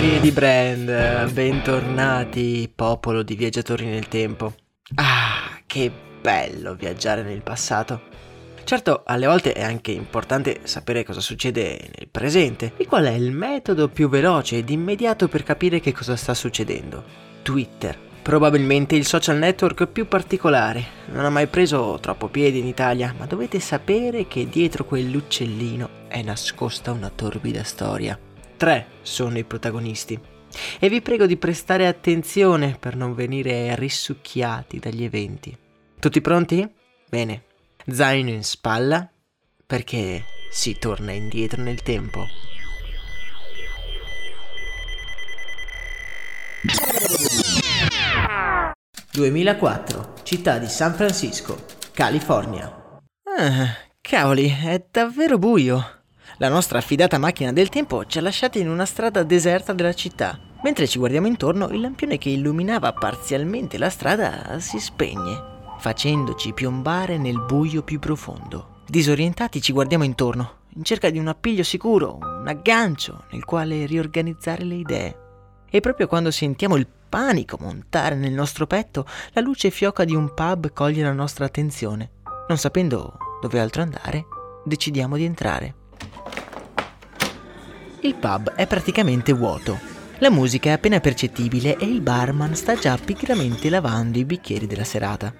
Storie di brand, bentornati popolo di viaggiatori nel tempo. Ah, che bello viaggiare nel passato. Certo, alle volte è anche importante sapere cosa succede nel presente e qual è il metodo più veloce ed immediato per capire che cosa sta succedendo. Twitter. Probabilmente il social network più particolare. Non ha mai preso troppo piede in Italia, ma dovete sapere che dietro quell'uccellino è nascosta una torbida storia. Tre sono i protagonisti. E vi prego di prestare attenzione per non venire risucchiati dagli eventi. Tutti pronti? Bene. Zaino in spalla, perché si torna indietro nel tempo. ...2004, città di San Francisco, California. Ah, cavoli, è davvero buio. La nostra affidata macchina del tempo ci ha lasciati in una strada deserta della città. Mentre ci guardiamo intorno, il lampione che illuminava parzialmente la strada si spegne, facendoci piombare nel buio più profondo. Disorientati ci guardiamo intorno, in cerca di un appiglio sicuro, un aggancio nel quale riorganizzare le idee. E proprio quando sentiamo il panico montare nel nostro petto, la luce fioca di un pub coglie la nostra attenzione. Non sapendo dove altro andare, decidiamo di entrare. Il pub è praticamente vuoto. La musica è appena percettibile e il barman sta già pigramente lavando i bicchieri della serata.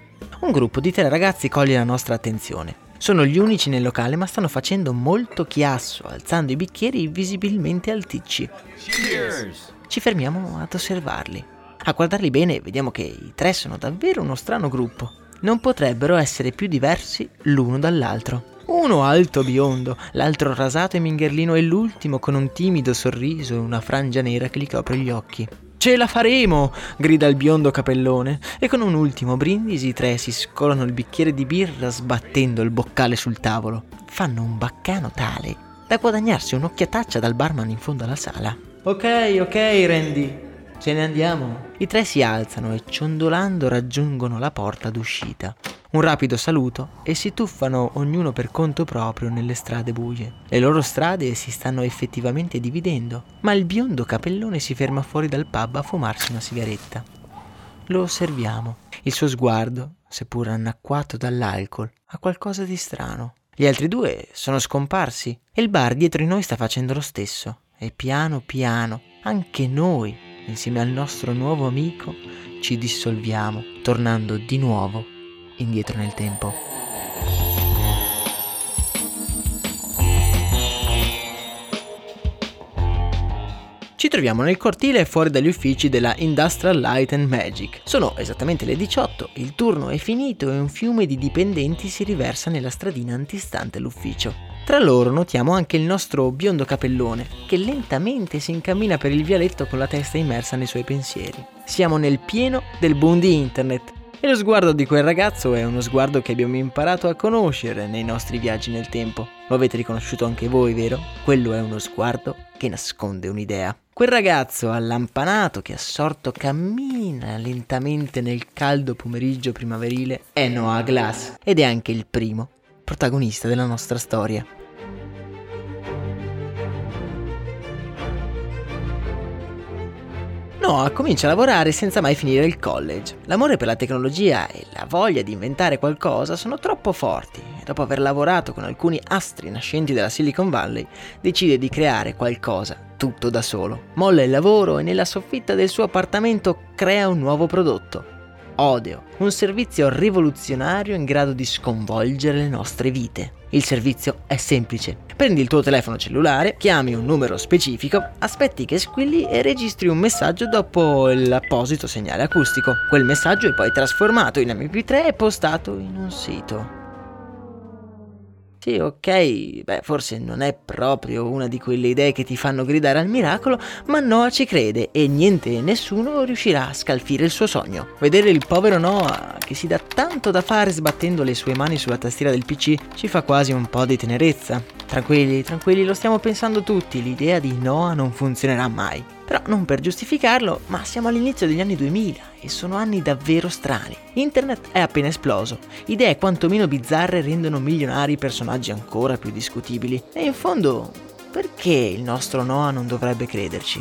Un gruppo di tre ragazzi coglie la nostra attenzione. Sono gli unici nel locale ma stanno facendo molto chiasso, alzando i bicchieri visibilmente alticci. Cheers! Ci fermiamo ad osservarli. A guardarli bene vediamo che i tre sono davvero uno strano gruppo. Non potrebbero essere più diversi l'uno dall'altro. Uno alto biondo, l'altro rasato e mingherlino e l'ultimo con un timido sorriso e una frangia nera che gli copre gli occhi. Ce la faremo! grida il biondo capellone e con un ultimo brindisi i tre si scolano il bicchiere di birra sbattendo il boccale sul tavolo. Fanno un baccano tale da guadagnarsi un'occhiataccia dal barman in fondo alla sala. Ok, ok, Randy, ce ne andiamo. I tre si alzano e ciondolando raggiungono la porta d'uscita un rapido saluto e si tuffano ognuno per conto proprio nelle strade buie. Le loro strade si stanno effettivamente dividendo, ma il biondo capellone si ferma fuori dal pub a fumarsi una sigaretta. Lo osserviamo. Il suo sguardo, seppur annacquato dall'alcol, ha qualcosa di strano. Gli altri due sono scomparsi e il bar dietro di noi sta facendo lo stesso. E piano piano, anche noi, insieme al nostro nuovo amico, ci dissolviamo, tornando di nuovo indietro nel tempo. Ci troviamo nel cortile fuori dagli uffici della Industrial Light and Magic. Sono esattamente le 18, il turno è finito e un fiume di dipendenti si riversa nella stradina antistante l'ufficio. Tra loro notiamo anche il nostro biondo capellone, che lentamente si incammina per il vialetto con la testa immersa nei suoi pensieri. Siamo nel pieno del boom di internet e lo sguardo di quel ragazzo è uno sguardo che abbiamo imparato a conoscere nei nostri viaggi nel tempo. Lo avete riconosciuto anche voi, vero? Quello è uno sguardo che nasconde un'idea. Quel ragazzo allampanato che assorto cammina lentamente nel caldo pomeriggio primaverile è Noah Glass ed è anche il primo protagonista della nostra storia. Noah comincia a lavorare senza mai finire il college. L'amore per la tecnologia e la voglia di inventare qualcosa sono troppo forti e dopo aver lavorato con alcuni astri nascenti della Silicon Valley decide di creare qualcosa tutto da solo. Molla il lavoro e nella soffitta del suo appartamento crea un nuovo prodotto. Odeo, un servizio rivoluzionario in grado di sconvolgere le nostre vite. Il servizio è semplice. Prendi il tuo telefono cellulare, chiami un numero specifico, aspetti che squilli e registri un messaggio dopo l'apposito segnale acustico. Quel messaggio è poi trasformato in MP3 e postato in un sito. Sì, ok, beh, forse non è proprio una di quelle idee che ti fanno gridare al miracolo, ma Noah ci crede e niente e nessuno riuscirà a scalfire il suo sogno. Vedere il povero Noah che si dà tanto da fare sbattendo le sue mani sulla tastiera del PC ci fa quasi un po' di tenerezza. Tranquilli, tranquilli, lo stiamo pensando tutti, l'idea di Noah non funzionerà mai. Però non per giustificarlo, ma siamo all'inizio degli anni 2000 e sono anni davvero strani. Internet è appena esploso, idee quantomeno bizzarre rendono milionari personaggi ancora più discutibili. E in fondo, perché il nostro Noah non dovrebbe crederci?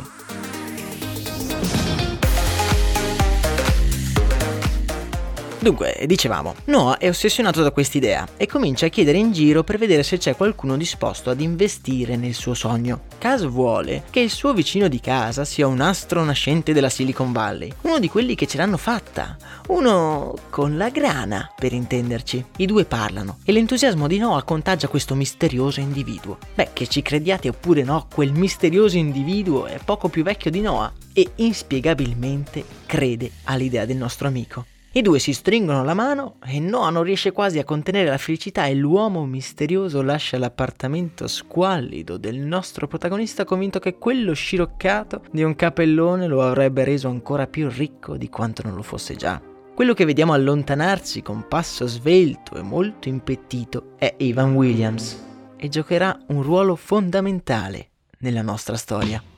Dunque, dicevamo, Noah è ossessionato da quest'idea e comincia a chiedere in giro per vedere se c'è qualcuno disposto ad investire nel suo sogno. Caso vuole che il suo vicino di casa sia un astro nascente della Silicon Valley, uno di quelli che ce l'hanno fatta, uno con la grana, per intenderci. I due parlano e l'entusiasmo di Noah contagia questo misterioso individuo. Beh, che ci crediate oppure no, quel misterioso individuo è poco più vecchio di Noah e inspiegabilmente crede all'idea del nostro amico. I due si stringono la mano e Noah non riesce quasi a contenere la felicità e l'uomo misterioso lascia l'appartamento squallido del nostro protagonista convinto che quello sciroccato di un capellone lo avrebbe reso ancora più ricco di quanto non lo fosse già. Quello che vediamo allontanarsi con passo svelto e molto impettito è Ivan Williams e giocherà un ruolo fondamentale nella nostra storia.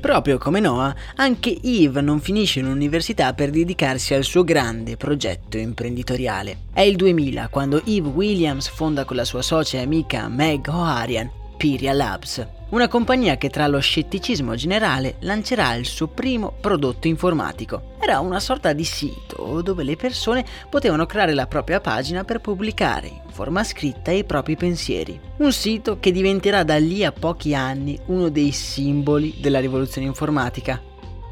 Proprio come Noah, anche Eve non finisce l'università per dedicarsi al suo grande progetto imprenditoriale. È il 2000 quando Eve Williams fonda con la sua socia e amica Meg O'Harian Piria Labs, una compagnia che tra lo scetticismo generale lancerà il suo primo prodotto informatico. Era una sorta di sito dove le persone potevano creare la propria pagina per pubblicare forma scritta i propri pensieri. Un sito che diventerà da lì a pochi anni uno dei simboli della rivoluzione informatica.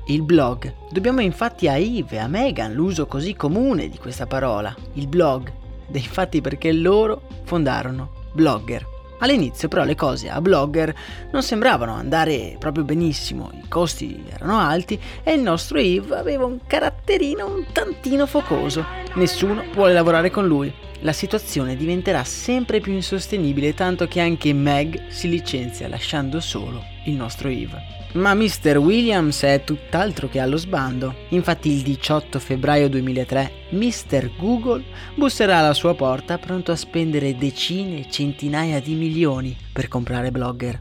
Il blog. Dobbiamo infatti a Yves e a Megan l'uso così comune di questa parola, il blog, infatti perché loro fondarono Blogger. All'inizio però le cose a Blogger non sembravano andare proprio benissimo, i costi erano alti e il nostro Yves aveva un caratterino un tantino focoso. Nessuno vuole lavorare con lui la situazione diventerà sempre più insostenibile tanto che anche Meg si licenzia lasciando solo il nostro Eve. Ma Mr. Williams è tutt'altro che allo sbando. Infatti il 18 febbraio 2003 Mr. Google busserà alla sua porta pronto a spendere decine e centinaia di milioni per comprare Blogger.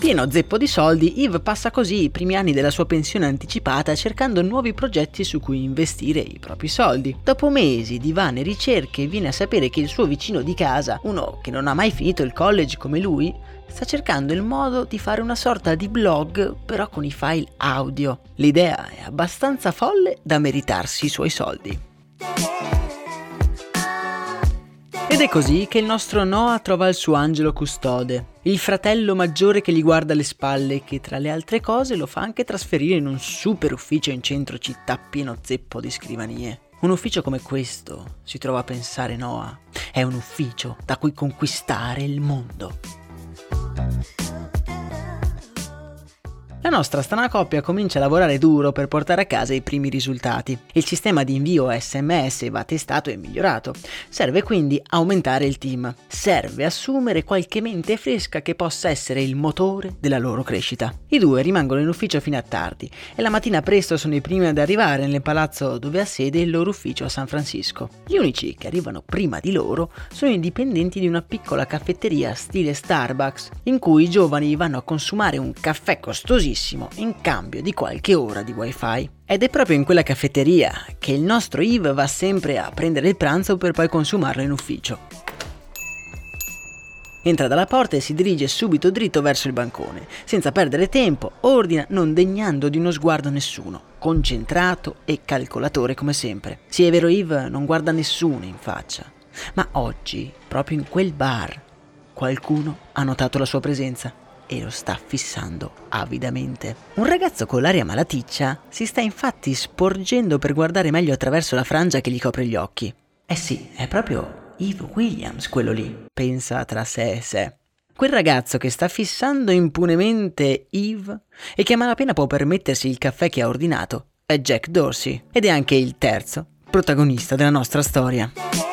Pieno zeppo di soldi, Yves passa così i primi anni della sua pensione anticipata cercando nuovi progetti su cui investire i propri soldi. Dopo mesi di vane ricerche viene a sapere che il suo vicino di casa, uno che non ha mai finito il college come lui, sta cercando il modo di fare una sorta di blog però con i file audio. L'idea è abbastanza folle da meritarsi i suoi soldi. Ed è così che il nostro Noah trova il suo angelo custode, il fratello maggiore che gli guarda le spalle e che tra le altre cose lo fa anche trasferire in un super ufficio in centro città pieno zeppo di scrivanie. Un ufficio come questo, si trova a pensare Noah, è un ufficio da cui conquistare il mondo. La nostra strana coppia comincia a lavorare duro per portare a casa i primi risultati. Il sistema di invio SMS va testato e migliorato. Serve quindi aumentare il team. Serve assumere qualche mente fresca che possa essere il motore della loro crescita. I due rimangono in ufficio fino a tardi e la mattina presto sono i primi ad arrivare nel palazzo dove ha sede il loro ufficio a San Francisco. Gli unici che arrivano prima di loro sono i dipendenti di una piccola caffetteria stile Starbucks in cui i giovani vanno a consumare un caffè costosissimo in cambio di qualche ora di wifi. Ed è proprio in quella caffetteria che il nostro Yves va sempre a prendere il pranzo per poi consumarlo in ufficio. Entra dalla porta e si dirige subito dritto verso il bancone. Senza perdere tempo, ordina non degnando di uno sguardo nessuno, concentrato e calcolatore come sempre. Sì, è vero, Yves non guarda nessuno in faccia. Ma oggi, proprio in quel bar, qualcuno ha notato la sua presenza e lo sta fissando avidamente. Un ragazzo con l'aria malaticcia si sta infatti sporgendo per guardare meglio attraverso la frangia che gli copre gli occhi. Eh sì, è proprio Eve Williams quello lì, pensa tra sé e sé. Quel ragazzo che sta fissando impunemente Eve e che a malapena può permettersi il caffè che ha ordinato è Jack Dorsey ed è anche il terzo protagonista della nostra storia.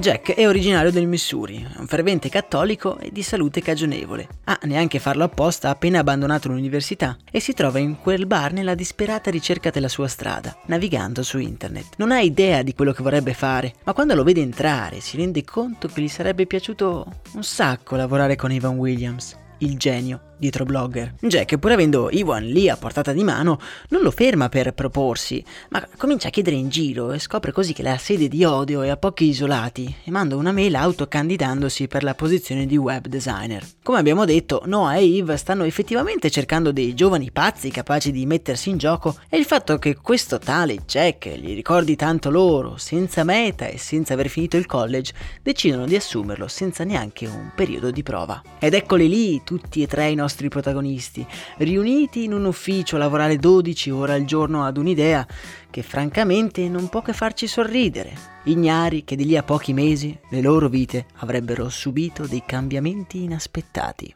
Jack è originario del Missouri, un fervente cattolico e di salute cagionevole. Ha neanche farlo apposta appena abbandonato l'università e si trova in quel bar nella disperata ricerca della sua strada, navigando su internet. Non ha idea di quello che vorrebbe fare, ma quando lo vede entrare si rende conto che gli sarebbe piaciuto un sacco lavorare con Ivan Williams, il genio dietro Blogger. Jack, pur avendo Iwan lì a portata di mano, non lo ferma per proporsi, ma comincia a chiedere in giro e scopre così che la sede di odio è a pochi isolati e manda una mail autocandidandosi per la posizione di web designer. Come abbiamo detto, Noah e Eve stanno effettivamente cercando dei giovani pazzi capaci di mettersi in gioco e il fatto che questo tale Jack gli ricordi tanto loro, senza meta e senza aver finito il college, decidono di assumerlo senza neanche un periodo di prova. Ed eccoli lì, tutti e tre i nostri nostri protagonisti, riuniti in un ufficio a lavorare 12 ore al giorno ad un'idea che francamente non può che farci sorridere, ignari che di lì a pochi mesi le loro vite avrebbero subito dei cambiamenti inaspettati.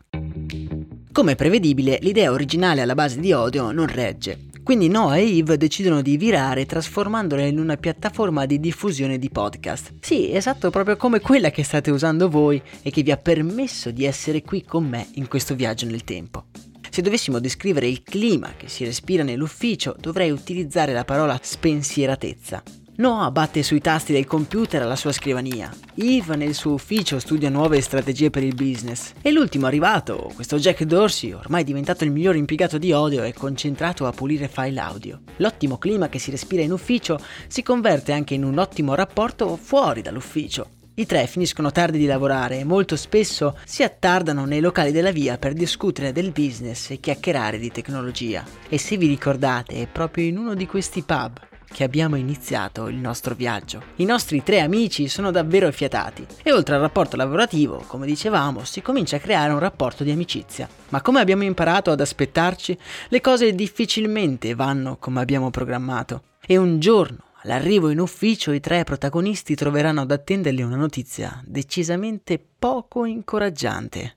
Come prevedibile, l'idea originale alla base di Odio non regge. Quindi Noah e Eve decidono di virare trasformandola in una piattaforma di diffusione di podcast. Sì, esatto, proprio come quella che state usando voi e che vi ha permesso di essere qui con me in questo viaggio nel tempo. Se dovessimo descrivere il clima che si respira nell'ufficio, dovrei utilizzare la parola spensieratezza. Noah batte sui tasti del computer alla sua scrivania. Eve nel suo ufficio studia nuove strategie per il business. E l'ultimo arrivato, questo Jack Dorsey, ormai diventato il miglior impiegato di odio, è concentrato a pulire file audio. L'ottimo clima che si respira in ufficio si converte anche in un ottimo rapporto fuori dall'ufficio. I tre finiscono tardi di lavorare e molto spesso si attardano nei locali della via per discutere del business e chiacchierare di tecnologia. E se vi ricordate, è proprio in uno di questi pub che abbiamo iniziato il nostro viaggio. I nostri tre amici sono davvero affiatati e oltre al rapporto lavorativo, come dicevamo, si comincia a creare un rapporto di amicizia. Ma come abbiamo imparato ad aspettarci, le cose difficilmente vanno come abbiamo programmato. E un giorno, all'arrivo in ufficio, i tre protagonisti troveranno ad attenderli una notizia decisamente poco incoraggiante.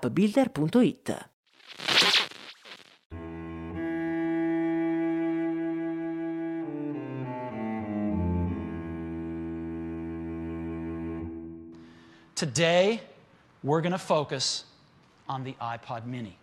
www.startupbuilder.it. Today, we're going to focus on the iPod mini.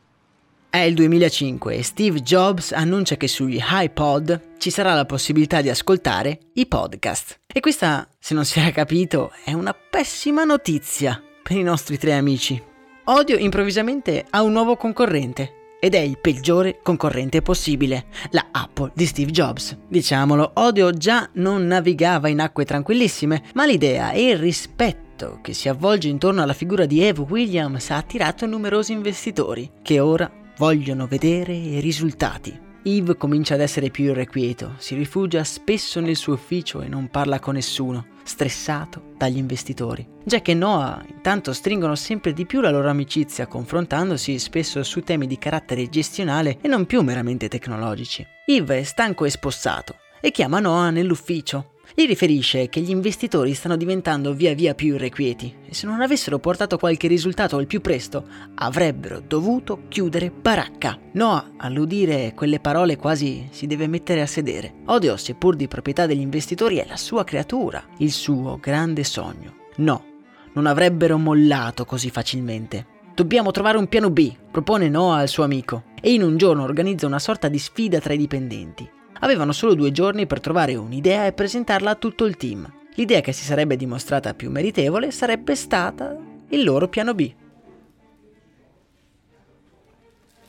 È il 2005 e Steve Jobs annuncia che sugli iPod ci sarà la possibilità di ascoltare i podcast. E questa, se non si era capito, è una pessima notizia per i nostri tre amici. Odio improvvisamente ha un nuovo concorrente ed è il peggiore concorrente possibile, la Apple di Steve Jobs. Diciamolo, Odio già non navigava in acque tranquillissime, ma l'idea e il rispetto che si avvolge intorno alla figura di Eve Williams ha attirato numerosi investitori, che ora vogliono vedere i risultati. Eve comincia ad essere più irrequieto, si rifugia spesso nel suo ufficio e non parla con nessuno, stressato dagli investitori. Jack e Noah intanto stringono sempre di più la loro amicizia, confrontandosi spesso su temi di carattere gestionale e non più meramente tecnologici. Eve è stanco e spossato e chiama Noah nell'ufficio gli riferisce che gli investitori stanno diventando via via più irrequieti e se non avessero portato qualche risultato al più presto avrebbero dovuto chiudere baracca. Noah, all'udire quelle parole quasi si deve mettere a sedere. Odio, seppur di proprietà degli investitori, è la sua creatura, il suo grande sogno. No, non avrebbero mollato così facilmente. Dobbiamo trovare un piano B, propone Noah al suo amico, e in un giorno organizza una sorta di sfida tra i dipendenti. Avevano solo due giorni per trovare un'idea e presentarla a tutto il team. L'idea che si sarebbe dimostrata più meritevole sarebbe stata il loro piano B.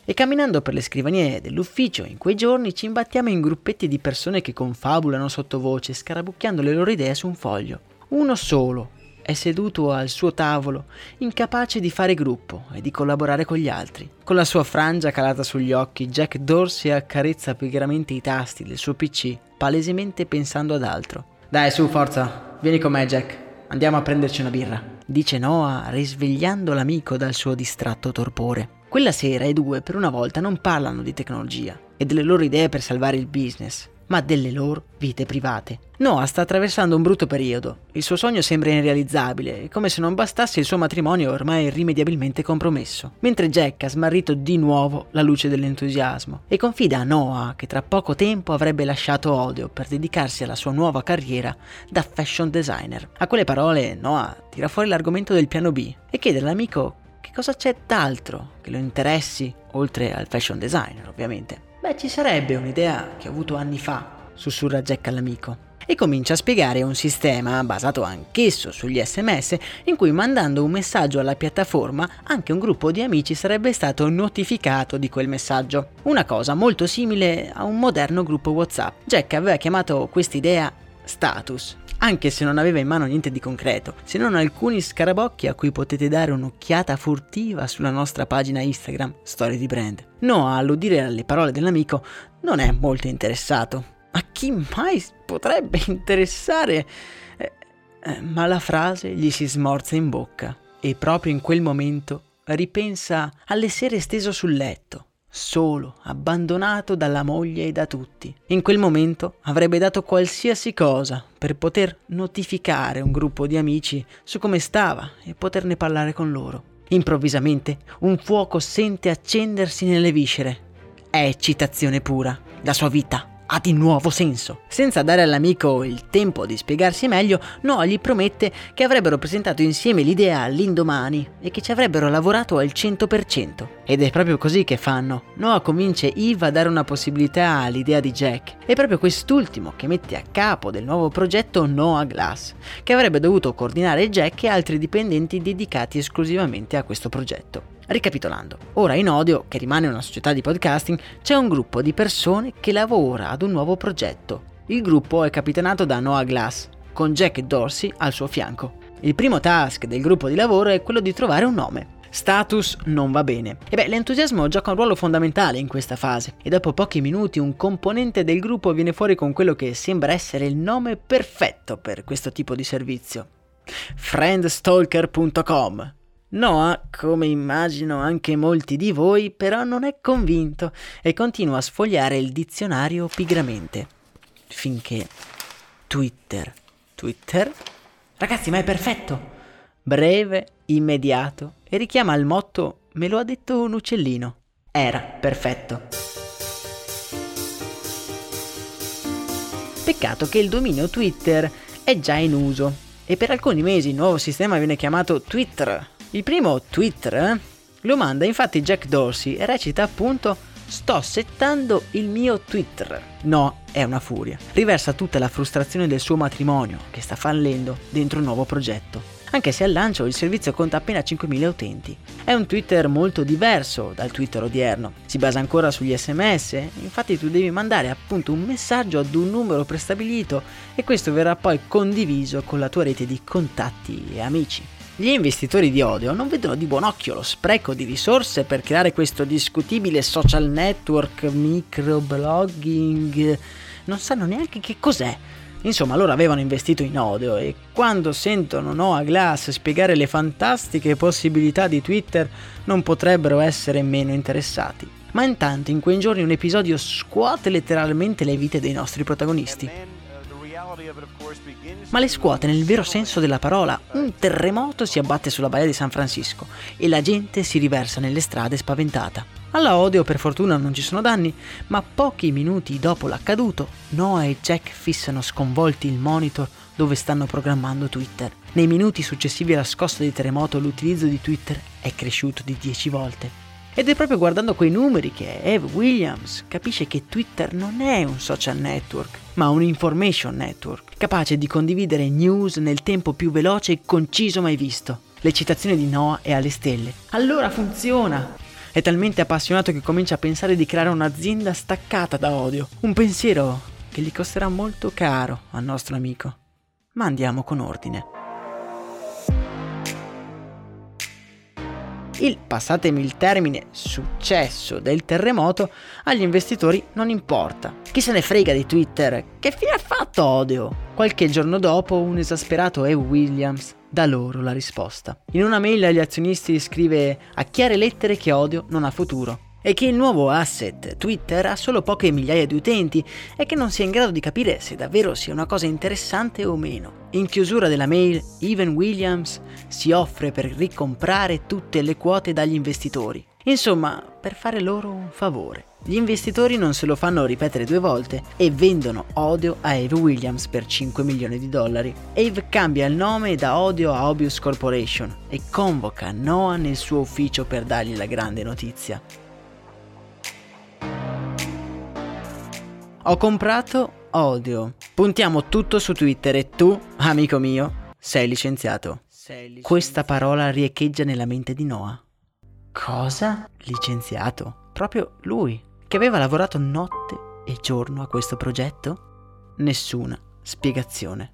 E camminando per le scrivanie dell'ufficio in quei giorni ci imbattiamo in gruppetti di persone che confabulano sottovoce, scarabucchiando le loro idee su un foglio. Uno solo, è seduto al suo tavolo, incapace di fare gruppo e di collaborare con gli altri. Con la sua frangia calata sugli occhi, Jack Dorsey accarezza pigramente i tasti del suo PC, palesemente pensando ad altro. Dai, su, forza, vieni con me, Jack. Andiamo a prenderci una birra, dice Noah, risvegliando l'amico dal suo distratto torpore. Quella sera i due per una volta non parlano di tecnologia e delle loro idee per salvare il business, ma delle loro vite private. Noah sta attraversando un brutto periodo. Il suo sogno sembra irrealizzabile come se non bastasse il suo matrimonio ormai irrimediabilmente compromesso. Mentre Jack ha smarrito di nuovo la luce dell'entusiasmo e confida a Noah che tra poco tempo avrebbe lasciato Odio per dedicarsi alla sua nuova carriera da fashion designer. A quelle parole Noah tira fuori l'argomento del piano B e chiede all'amico che cosa c'è d'altro che lo interessi, oltre al fashion designer ovviamente. Beh, ci sarebbe un'idea che ho avuto anni fa, sussurra Jack all'amico. E comincia a spiegare un sistema basato anch'esso sugli sms in cui mandando un messaggio alla piattaforma anche un gruppo di amici sarebbe stato notificato di quel messaggio. Una cosa molto simile a un moderno gruppo WhatsApp. Jack aveva chiamato quest'idea status anche se non aveva in mano niente di concreto, se non alcuni scarabocchi a cui potete dare un'occhiata furtiva sulla nostra pagina Instagram, Storie di Brand. Noah, all'udire alle parole dell'amico, non è molto interessato. A chi mai potrebbe interessare? Eh, eh, ma la frase gli si smorza in bocca e proprio in quel momento ripensa alle sere steso sul letto, solo, abbandonato dalla moglie e da tutti. In quel momento avrebbe dato qualsiasi cosa per poter notificare un gruppo di amici su come stava e poterne parlare con loro. Improvvisamente un fuoco sente accendersi nelle viscere. È eccitazione pura, la sua vita ha di nuovo senso. Senza dare all'amico il tempo di spiegarsi meglio, Noah gli promette che avrebbero presentato insieme l'idea all'indomani e che ci avrebbero lavorato al 100%. Ed è proprio così che fanno. Noah convince Eve a dare una possibilità all'idea di Jack. È proprio quest'ultimo che mette a capo del nuovo progetto Noah Glass, che avrebbe dovuto coordinare Jack e altri dipendenti dedicati esclusivamente a questo progetto. Ricapitolando, ora in Odio, che rimane una società di podcasting, c'è un gruppo di persone che lavora ad un nuovo progetto. Il gruppo è capitanato da Noah Glass, con Jack Dorsey al suo fianco. Il primo task del gruppo di lavoro è quello di trovare un nome. Status non va bene. E beh, l'entusiasmo gioca un ruolo fondamentale in questa fase e dopo pochi minuti un componente del gruppo viene fuori con quello che sembra essere il nome perfetto per questo tipo di servizio. Friendstalker.com Noah, come immagino anche molti di voi, però non è convinto e continua a sfogliare il dizionario pigramente. Finché Twitter. Twitter? Ragazzi, ma è perfetto! Breve, immediato e richiama il motto Me lo ha detto un uccellino. Era perfetto. Peccato che il dominio Twitter è già in uso e per alcuni mesi il nuovo sistema viene chiamato Twitter. Il primo Twitter eh, lo manda infatti Jack Dorsey e recita appunto Sto settando il mio Twitter. No, è una furia. Riversa tutta la frustrazione del suo matrimonio, che sta fallendo, dentro un nuovo progetto anche se al lancio il servizio conta appena 5.000 utenti. È un Twitter molto diverso dal Twitter odierno, si basa ancora sugli sms, infatti tu devi mandare appunto un messaggio ad un numero prestabilito e questo verrà poi condiviso con la tua rete di contatti e amici. Gli investitori di odio non vedono di buon occhio lo spreco di risorse per creare questo discutibile social network, microblogging, non sanno neanche che cos'è Insomma, loro avevano investito in odio e quando sentono Noah Glass spiegare le fantastiche possibilità di Twitter non potrebbero essere meno interessati. Ma intanto in quei giorni un episodio scuote letteralmente le vite dei nostri protagonisti. Ma le scuote nel vero senso della parola. Un terremoto si abbatte sulla baia di San Francisco e la gente si riversa nelle strade spaventata. Alla Odio per fortuna non ci sono danni, ma pochi minuti dopo l'accaduto, Noah e Jack fissano sconvolti il monitor dove stanno programmando Twitter. Nei minuti successivi alla scossa di terremoto l'utilizzo di Twitter è cresciuto di 10 volte. Ed è proprio guardando quei numeri che Eve Williams capisce che Twitter non è un social network, ma un information network, capace di condividere news nel tempo più veloce e conciso mai visto. L'eccitazione di Noah è alle stelle. Allora funziona! È talmente appassionato che comincia a pensare di creare un'azienda staccata da odio. Un pensiero che gli costerà molto caro al nostro amico. Ma andiamo con ordine. Il, passatemi il termine, successo del terremoto agli investitori non importa. Chi se ne frega di Twitter? Che fine ha fatto odio? Qualche giorno dopo un esasperato E. Williams dà loro la risposta. In una mail agli azionisti scrive a chiare lettere che odio non ha futuro e che il nuovo asset Twitter ha solo poche migliaia di utenti e che non sia in grado di capire se davvero sia una cosa interessante o meno. In chiusura della mail, Evan Williams si offre per ricomprare tutte le quote dagli investitori. Insomma, per fare loro un favore. Gli investitori non se lo fanno ripetere due volte e vendono Odio a Ave Williams per 5 milioni di dollari. Ave cambia il nome da Odio a Obius Corporation e convoca Noah nel suo ufficio per dargli la grande notizia. Ho comprato Odio. Puntiamo tutto su Twitter e tu, amico mio, sei licenziato. Sei licenziato. Questa parola riecheggia nella mente di Noah. Cosa? Licenziato? Proprio lui che aveva lavorato notte e giorno a questo progetto? Nessuna spiegazione.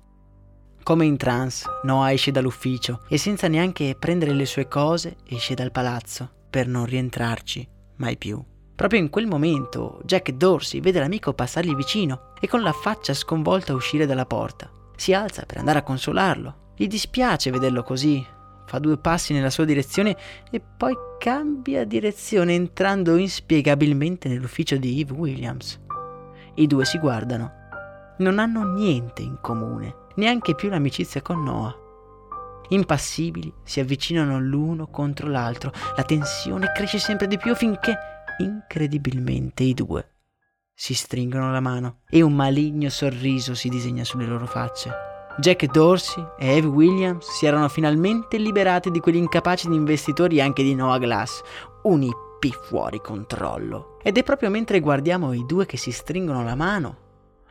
Come in trance, Noah esce dall'ufficio e senza neanche prendere le sue cose esce dal palazzo per non rientrarci mai più. Proprio in quel momento Jack Dorsey vede l'amico passargli vicino e con la faccia sconvolta uscire dalla porta. Si alza per andare a consolarlo. Gli dispiace vederlo così, fa due passi nella sua direzione e poi cambia direzione entrando inspiegabilmente nell'ufficio di Eve Williams. I due si guardano. Non hanno niente in comune, neanche più l'amicizia con Noah. Impassibili si avvicinano l'uno contro l'altro, la tensione cresce sempre di più finché, incredibilmente, i due si stringono la mano e un maligno sorriso si disegna sulle loro facce. Jack Dorsey e Eve Williams si erano finalmente liberati di quegli incapaci di investitori anche di Noah Glass, un IP fuori controllo. Ed è proprio mentre guardiamo i due che si stringono la mano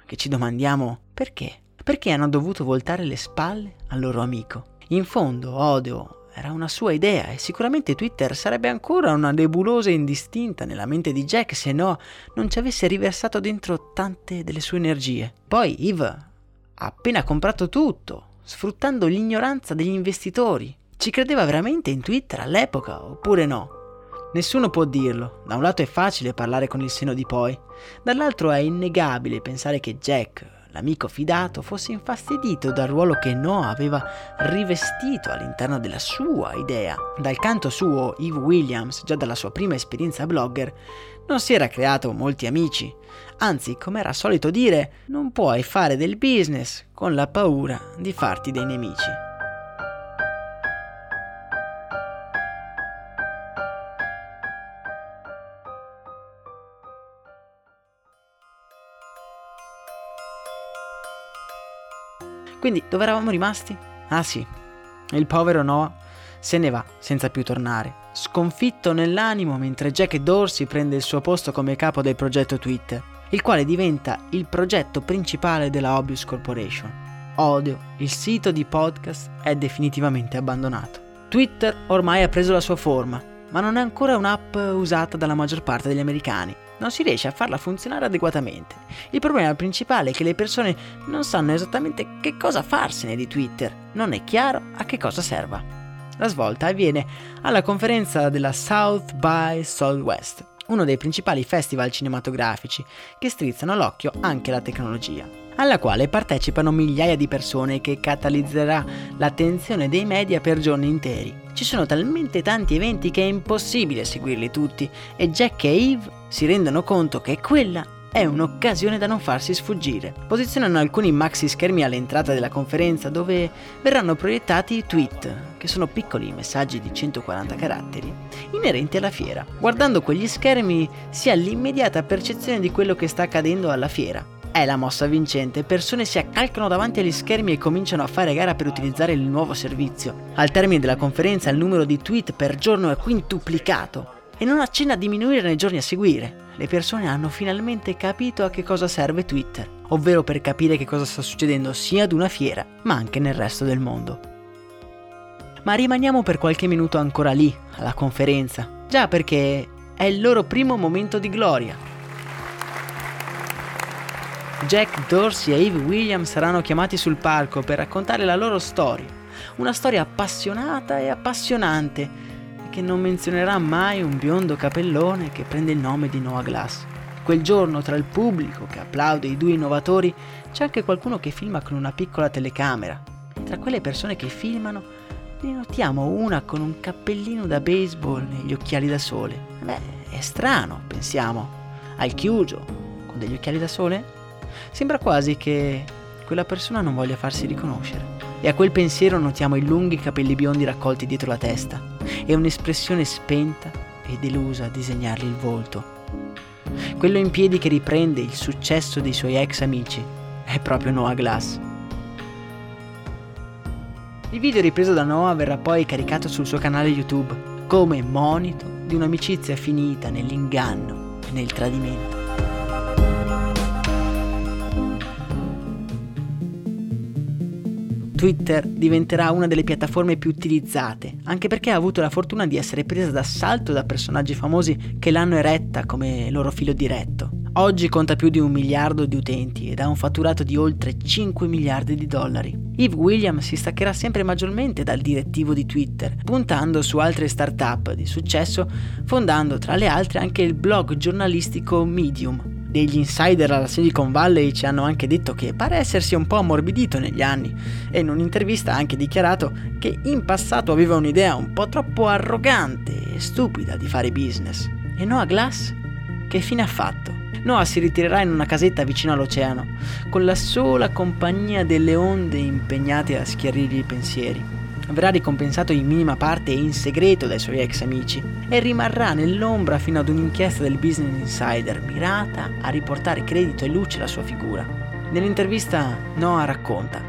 che ci domandiamo perché? Perché hanno dovuto voltare le spalle al loro amico? In fondo, Odio era una sua idea e sicuramente Twitter sarebbe ancora una nebulosa indistinta nella mente di Jack se no non ci avesse riversato dentro tante delle sue energie. Poi Eve ha appena comprato tutto, sfruttando l'ignoranza degli investitori, Ci credeva veramente in Twitter all'epoca oppure no? Nessuno può dirlo, da un lato è facile parlare con il seno di poi, dall'altro è innegabile pensare che Jack, l'amico fidato, fosse infastidito dal ruolo che Noah aveva rivestito all'interno della sua idea. Dal canto suo, Eve Williams, già dalla sua prima esperienza blogger, non si era creato molti amici. Anzi, come era solito dire, non puoi fare del business con la paura di farti dei nemici. Quindi dove eravamo rimasti? Ah sì, il povero Noah se ne va senza più tornare, sconfitto nell'animo mentre Jack Dorsey prende il suo posto come capo del progetto Twitter, il quale diventa il progetto principale della Obvious Corporation. Odio, il sito di podcast è definitivamente abbandonato. Twitter ormai ha preso la sua forma, ma non è ancora un'app usata dalla maggior parte degli americani non si riesce a farla funzionare adeguatamente. Il problema principale è che le persone non sanno esattamente che cosa farsene di Twitter, non è chiaro a che cosa serva. La svolta avviene alla conferenza della South by Southwest, uno dei principali festival cinematografici che strizzano l'occhio anche alla tecnologia, alla quale partecipano migliaia di persone che catalizzerà l'attenzione dei media per giorni interi. Ci sono talmente tanti eventi che è impossibile seguirli tutti e Jack e Eve si rendono conto che quella è un'occasione da non farsi sfuggire. Posizionano alcuni maxi schermi all'entrata della conferenza dove verranno proiettati i tweet, che sono piccoli messaggi di 140 caratteri, inerenti alla fiera. Guardando quegli schermi si ha l'immediata percezione di quello che sta accadendo alla fiera. È la mossa vincente, persone si accalcano davanti agli schermi e cominciano a fare gara per utilizzare il nuovo servizio. Al termine della conferenza il numero di tweet per giorno è quintuplicato e non accenna a diminuire nei giorni a seguire. Le persone hanno finalmente capito a che cosa serve Twitter, ovvero per capire che cosa sta succedendo sia ad una fiera, ma anche nel resto del mondo. Ma rimaniamo per qualche minuto ancora lì, alla conferenza, già perché è il loro primo momento di gloria. Jack Dorsey e Eve Williams saranno chiamati sul palco per raccontare la loro storia, una storia appassionata e appassionante che non menzionerà mai un biondo capellone che prende il nome di Noah Glass. Quel giorno tra il pubblico che applaude i due innovatori c'è anche qualcuno che filma con una piccola telecamera. Tra quelle persone che filmano ne notiamo una con un cappellino da baseball e gli occhiali da sole. Beh, è strano, pensiamo. Al chiuso, con degli occhiali da sole? Sembra quasi che quella persona non voglia farsi riconoscere. E a quel pensiero notiamo i lunghi capelli biondi raccolti dietro la testa e un'espressione spenta e delusa a disegnargli il volto. Quello in piedi che riprende il successo dei suoi ex amici è proprio Noah Glass. Il video ripreso da Noah verrà poi caricato sul suo canale YouTube come monito di un'amicizia finita nell'inganno e nel tradimento. Twitter diventerà una delle piattaforme più utilizzate, anche perché ha avuto la fortuna di essere presa d'assalto da personaggi famosi che l'hanno eretta come loro filo diretto. Oggi conta più di un miliardo di utenti ed ha un fatturato di oltre 5 miliardi di dollari. Eve Williams si staccherà sempre maggiormente dal direttivo di Twitter, puntando su altre start-up di successo, fondando tra le altre anche il blog giornalistico Medium, degli insider alla Silicon Valley ci hanno anche detto che pare essersi un po' ammorbidito negli anni e in un'intervista ha anche dichiarato che in passato aveva un'idea un po' troppo arrogante e stupida di fare business. E Noah Glass? Che fine ha fatto? Noah si ritirerà in una casetta vicino all'oceano, con la sola compagnia delle onde impegnate a schiarirgli i pensieri verrà ricompensato in minima parte e in segreto dai suoi ex amici e rimarrà nell'ombra fino ad un'inchiesta del Business Insider mirata a riportare credito e luce alla sua figura. Nell'intervista Noah racconta,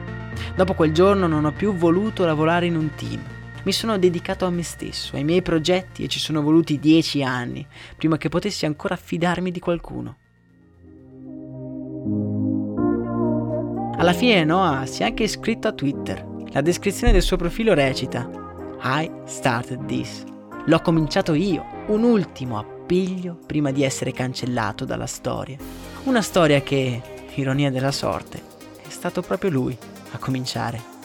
dopo quel giorno non ho più voluto lavorare in un team. Mi sono dedicato a me stesso, ai miei progetti e ci sono voluti dieci anni prima che potessi ancora fidarmi di qualcuno. Alla fine Noah si è anche iscritto a Twitter la descrizione del suo profilo recita I started this. L'ho cominciato io, un ultimo appiglio prima di essere cancellato dalla storia. Una storia che, ironia della sorte, è stato proprio lui a cominciare.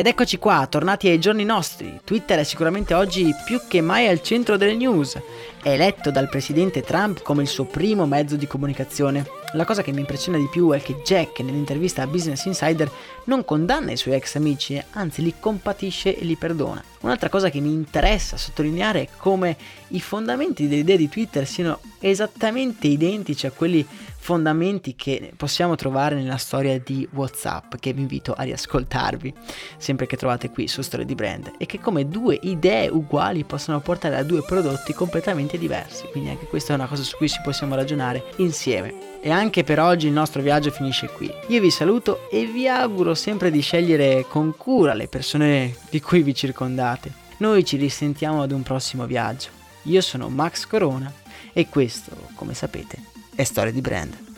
Ed eccoci qua, tornati ai giorni nostri. Twitter è sicuramente oggi più che mai al centro delle news. È eletto dal presidente Trump come il suo primo mezzo di comunicazione. La cosa che mi impressiona di più è che Jack nell'intervista a Business Insider non condanna i suoi ex amici, anzi li compatisce e li perdona. Un'altra cosa che mi interessa sottolineare è come i fondamenti delle idee di Twitter siano esattamente identici a quelli fondamenti che possiamo trovare nella storia di WhatsApp, che vi invito a riascoltarvi, sempre che trovate qui su Storia di Brand, e che come due idee uguali possono portare a due prodotti completamente diversi. Quindi anche questa è una cosa su cui ci possiamo ragionare insieme. E anche per oggi il nostro viaggio finisce qui. Io vi saluto e vi auguro sempre di scegliere con cura le persone di cui vi circondate. Noi ci risentiamo ad un prossimo viaggio. Io sono Max Corona e questo, come sapete, è Storia di Brand.